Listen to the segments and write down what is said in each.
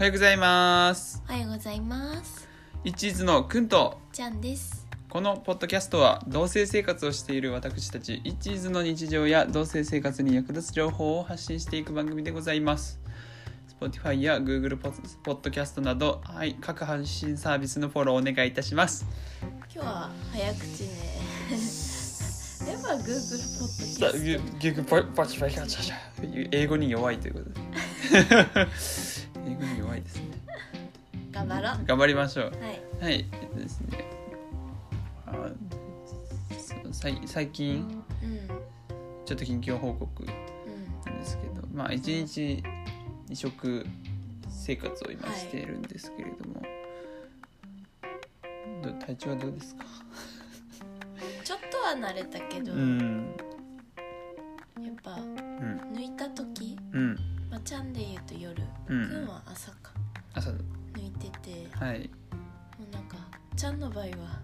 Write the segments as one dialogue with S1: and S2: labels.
S1: おはようございます
S2: おはようございます。
S1: 一途のくんと
S2: ちゃんです。
S1: このポッドキャストは同性生活をしている私たち一途の日常や同性生活に役立つ情報を発信していく番組でございます Spotify や Google ポポッドキャストなど、はい、各配信サービスのフォローお願いいたします
S2: 今日は早口ね。やっぱ Google ポッドキ
S1: さ
S2: ャスト。
S1: 英語に弱いということで英語に弱いですね
S2: 頑張ろう。
S1: 頑張りましょう
S2: はい。
S1: はい、えっとですね。さい最近
S2: うん。
S1: ちょっと近況報告
S2: うん。
S1: なんですけど、まあ一日二食生活を今
S2: はい
S1: しているんですけれども、ど体調はどうですか？
S2: ちょっとは慣れたけど、
S1: うん、
S2: やっぱ
S1: うん、
S2: 抜いた時、
S1: うん、
S2: まあちゃんで言うと夜、
S1: う
S2: くん
S1: ん。
S2: は朝か
S1: 朝
S2: 抜いてて、
S1: はい。
S2: もうなんかちゃんの場合は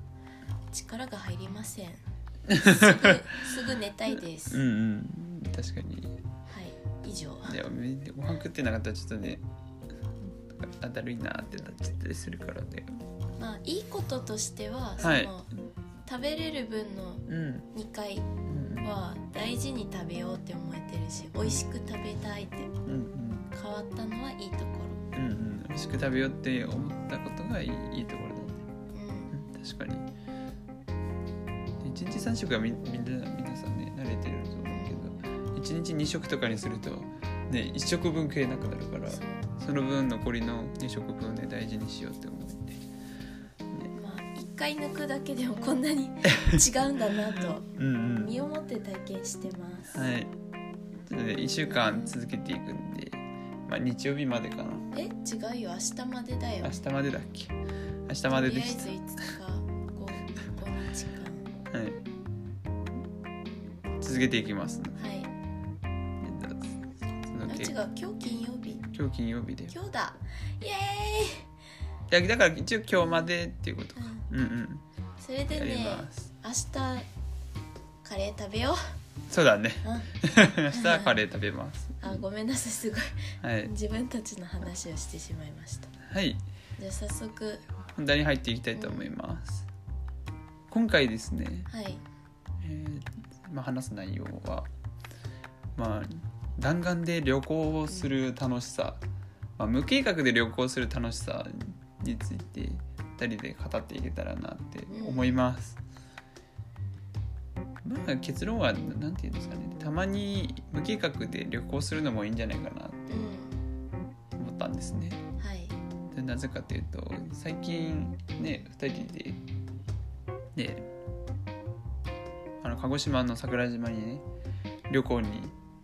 S2: 力が入りません。すぐすぐ寝たいです。
S1: うんうん確かに。
S2: はい。以上。
S1: でもめご飯食ってなかったらちょっとね。あだるいなってなっちゃったりするからね。
S2: まあいいこととしては、
S1: はい
S2: その食べれる分の
S1: うん。
S2: 2回
S1: うん
S2: は大事に食べようって思えてるし美味しく食べたいって。変わったのはいいとこ
S1: うんうん、美味しく食べようって思ったことがいいところだね、
S2: ろ、
S1: うん、確かに。1日3食はみみんな皆さんね慣れてると思うけど。1日2食とかにするとね1食分食えなくなるから
S2: う。ん、そ
S1: の分残りの2食分で大事にしようって思って。
S2: まあ1回抜くだけでもこんなに違うんだなと
S1: うんうん。
S2: 身をもって体験してます、
S1: はい。なので1週間続けていくんで、まあ、日曜日までかな。
S2: え違うよ。明日までだよ。
S1: 明日までだっけ？明日まででした。
S2: とりあえず5日 5, 日間。
S1: はい。続けていきますので
S2: はい。違
S1: 結
S2: う。今日金曜日。
S1: 今日金曜日でい
S2: 今日だ。イエ
S1: やだから一応今日までっていうことか。
S2: ーイ、うん、
S1: うん。うん
S2: それでね明日カレー食べよ
S1: そうだね。
S2: う、うん、
S1: 明日はカレー食べます。
S2: あごめんなさいすごい。
S1: はい。
S2: 自分たちの話をしてしまいました。
S1: はい。
S2: じゃあ早速。
S1: 本題に入っていきたいと思います。今回ですね、
S2: はい。
S1: えーまあ、話す内容はまあ弾丸で旅行をする楽しさ、まあ、無計画で旅行する楽しさについて2人で語っていけたらなって思います、まあ結論は何て言うんですかねたまに無計画で旅行するのもいいんじゃないかなって
S2: うん
S1: 思ったんですね。
S2: はい。
S1: でなぜかというと最近ね2人でねあの鹿児島の桜島にね旅行に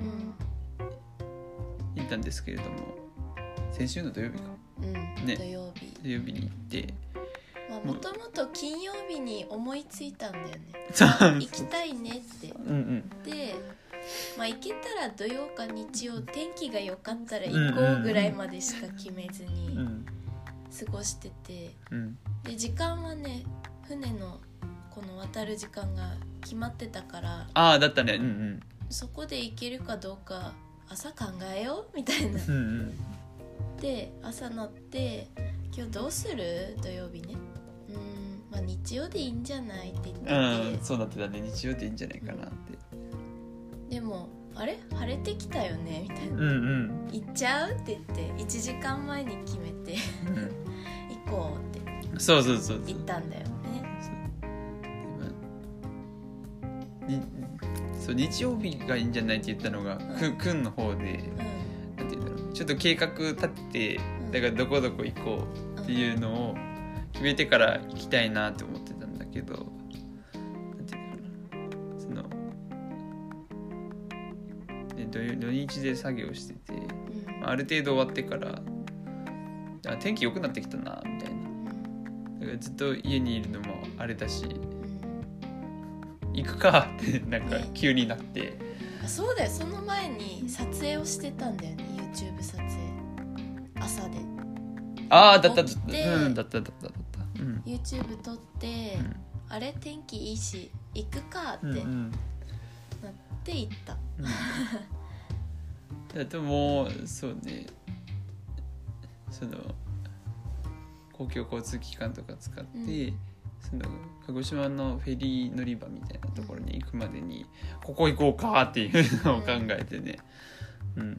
S2: うん。
S1: 行ったんですけれども先週の土曜日か。
S2: うん、
S1: ね
S2: 土曜日。
S1: 土曜日に行って
S2: まあもと思いついたんだよね。行きたいねって。
S1: うんうん。
S2: でまあ行けたら土曜か日曜天気が良かったら行こうぐらいまでしか決めず
S1: う
S2: に
S1: ん。
S2: 過ごしてて。
S1: うん。
S2: で時間はね船のこの渡る時間が決まってたから
S1: ああだったね。うんうん。
S2: そこで行けるかどうか朝考えようみたいな。
S1: うんうん。
S2: で朝なって「今日どうする?」土曜日ね「うんまあ日曜でいいんじゃない?」って言ってて、
S1: うんそうだってたね。日曜でいいんじゃないかなって。
S2: でも「あれ？晴れてきたよね」みたいな。
S1: うんうん「
S2: 行っちゃう?」って言って1時間前に決めて。行こうって。
S1: うんそうそうそうそう。
S2: 言ったんだよね。
S1: そう。でまあにそう日曜日がいいんじゃないって言ったのがくん。くんの方でなんて言うんだろう。ちょっと計画立ててだからどこどこ行こうっていうのを決めてから行きたいなって思ってたんだけどていうのかな。そので土曜土日で作業しててある程度終わってからあ天気良くなってきたなみたいな。
S2: うん
S1: だからずっと家にいるのもあれだし
S2: うん
S1: 行くかってなんか
S2: ね
S1: 急になって、
S2: あそうだよ。その前に撮影をしてたんだよね。YouTube 撮影。朝で。
S1: ああだっただった。うんだっただった。だっ
S2: YouTube 撮って、
S1: うん。
S2: あれ天気いいし行くかってなんって行った、
S1: うん、でもそうね。そその公共交通機関とか使って、
S2: うん。
S1: その鹿児島のフェリー乗り場みたいなところに行くまでにここ行こうかっていうのを考えてね、うん、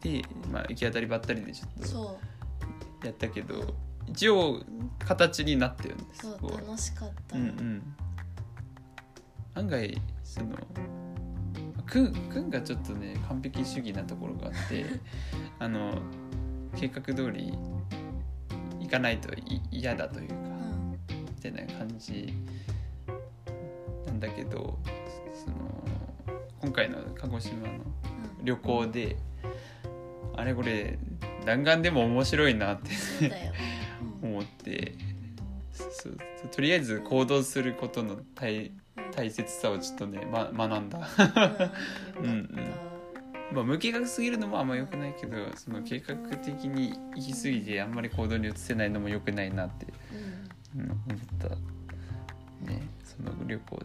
S1: で、まあ、行き当たりばったりでちょっと
S2: そ
S1: やったけど一応形になったよね
S2: うそう
S1: すごい。
S2: 楽しかった、
S1: うんうん。案外そのくんくんがちょっとね完璧主義なところがあって あの計画通り行かないとい嫌だというか
S2: うん。
S1: みたいな感じなんだけどその今回の鹿児島の
S2: うん。
S1: 旅行であれこれ弾丸でも面白いなって
S2: そうん。
S1: 思って。とりあえず行動することの大大切さをちょっとね、ま、学んだ、
S2: うん、
S1: うんまあ、無計画すぎるのもあんま良くないけどその計画的に行き過ぎてあんまり行動に移せないのも良くないなって、
S2: うん。
S1: うん、思った。ねその旅行で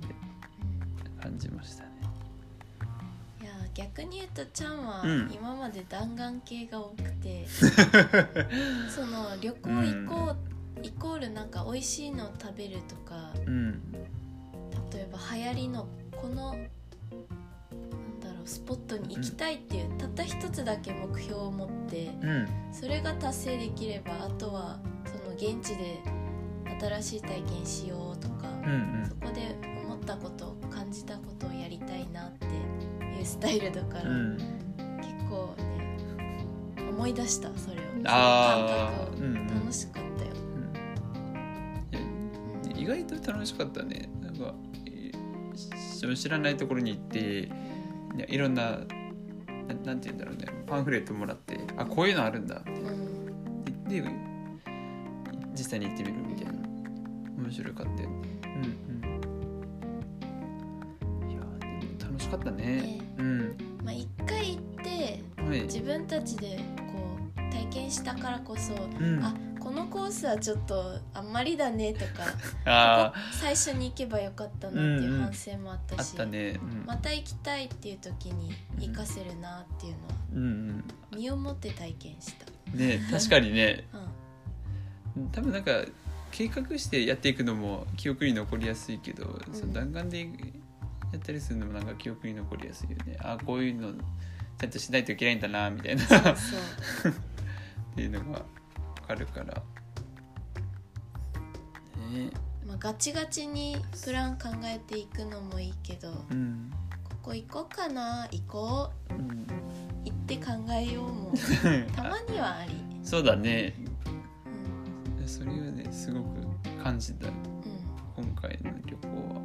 S1: 感じましたね
S2: 逆に言うとちゃんは
S1: うん。
S2: 今まで弾丸系が多くて、その旅行行こう、イコールなんか美味しいの食べるとか
S1: うん
S2: 例えば流行りのこのなんだろうスポットに行きたいっていう、たった一つだけ目標を持って
S1: うん。
S2: それが達成できればあとはその現地で新しい体験しようとか、
S1: うん。
S2: そこで思ったこと感じたことをやりたいなっていうスタイルだから、
S1: うん。うん
S2: 結構ね思い出したそれを。
S1: あー。
S2: その感覚を楽しかったよ、
S1: うん意外と楽しかったね。なんかえー知らないところに行っていやいろんなななんて言うんだろうね。パンフレットもらってあこういうのあるんだ。って
S2: うん。
S1: でで実際に行ってみるみたいな。面白かったよ。ねうんうんかったね。
S2: ね。
S1: うん。
S2: まあ一回行って
S1: はい。
S2: 自分たちでこう体験したからこそ、
S1: うん。
S2: あこのコースはちょっとあんまりだねとか
S1: あ
S2: 最初に行けばよかったなっていう反省もあったした
S1: ね。うん。
S2: また行きたいっていう時に活かせるなっていうのは
S1: うん
S2: 身をもって体験した、
S1: うんね確かにね。
S2: うん、
S1: 多分なんか計画してやっていくのも記憶に残りやすいけど、
S2: ん
S1: その弾丸でやったりするのもなんか記憶に残りやすいよね。あこういうのちゃんとしないといけないんだなみたいな。っていうのが分かるから。ね。
S2: まあ、ガチガチにプラン考えていくのもいいけどこ
S1: うん、
S2: こ行こうかな行こう。
S1: うん、
S2: 行って考えようもたまにはあり、
S1: そうだね。
S2: うん。
S1: それはねすごく感じた。
S2: う
S1: 今回の旅行は。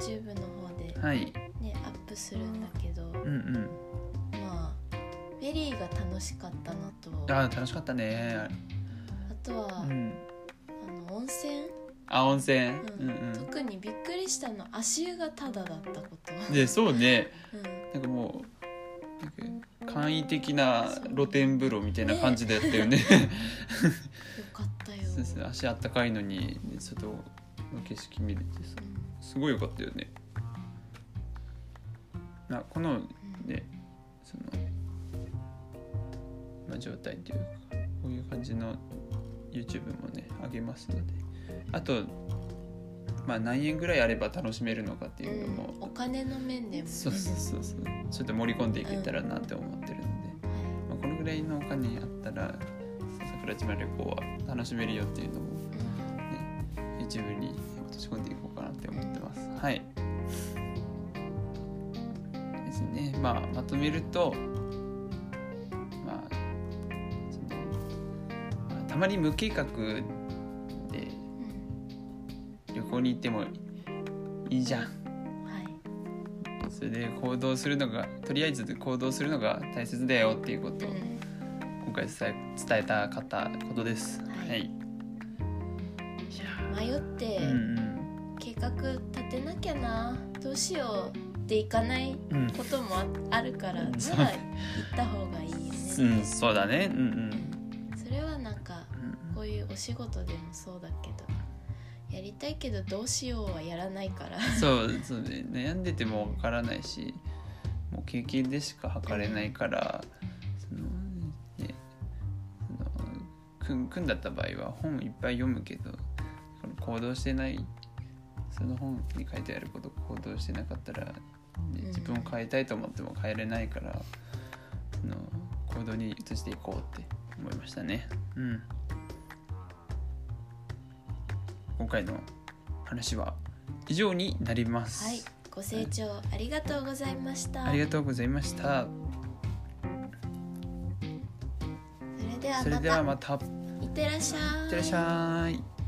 S2: YouTube の方で、
S1: はい、
S2: ねアップするんだけど、
S1: うんうん、
S2: まあフェリーが楽しかったのと
S1: あー楽しかったね。
S2: あとは、
S1: うん、
S2: あの温泉、
S1: あ温泉、
S2: うん。
S1: うん
S2: 特にびっくりしたの足湯がタダだったこと、
S1: うん。でそうね。
S2: うん、
S1: なんかもうなんか簡易的な露天風呂みたいな感じでやったよね。
S2: よかったよ、
S1: 足あったかいのに外の景色見れてさすごいよかったよね。なこのねその、まあ、状態というかこういう感じの YouTube もね上げますので。あとまあ何円ぐらいあれば楽しめるのかっていうのも、
S2: うん、お金の面でもね。
S1: そうそうそうそう。ちょっと盛り込んでいけたらなって思ってるので、まあ、このぐらいのお金あったら桜島旅行は楽しめるよっていうのもね YouTube に落とし込んでいこうって思ってます。はい。ですね。まあまとめるとまあそのまあたまに無計画で
S2: うん
S1: 旅行に行ってもいいじゃん。
S2: はい。
S1: それで行動するのがとりあえず行動するのが大切だよっていうことを
S2: うん。
S1: 今回伝え伝えたかったことです。
S2: はい。
S1: はい。い
S2: 迷って
S1: や、うん。
S2: 計画立てなきゃな。どうしようっていかないこともああるから
S1: うん。
S2: じゃあ行った方がいいよね、
S1: うんそうだね。うんうん。
S2: それはなんか
S1: うん。
S2: こういうお仕事でもそうだけどやりたいけどどうしようはやらないから。
S1: そうそうね。悩んでてもわからないしもう経験でしか測れないから、そのねそのくんくんだった場合は本いっぱい読むけど行動してないその本に書いてあること行動してなかったら、ね
S2: うん
S1: 自分を変えたいと思っても変えれないからその行動に移していこうって思いましたね。うん今回の話は以上になります。
S2: はいご清聴ありがとうございました
S1: ありがとうございました。
S2: それでは
S1: それで
S2: また
S1: はまた。い
S2: いってらっしゃい
S1: ってらっしゃい。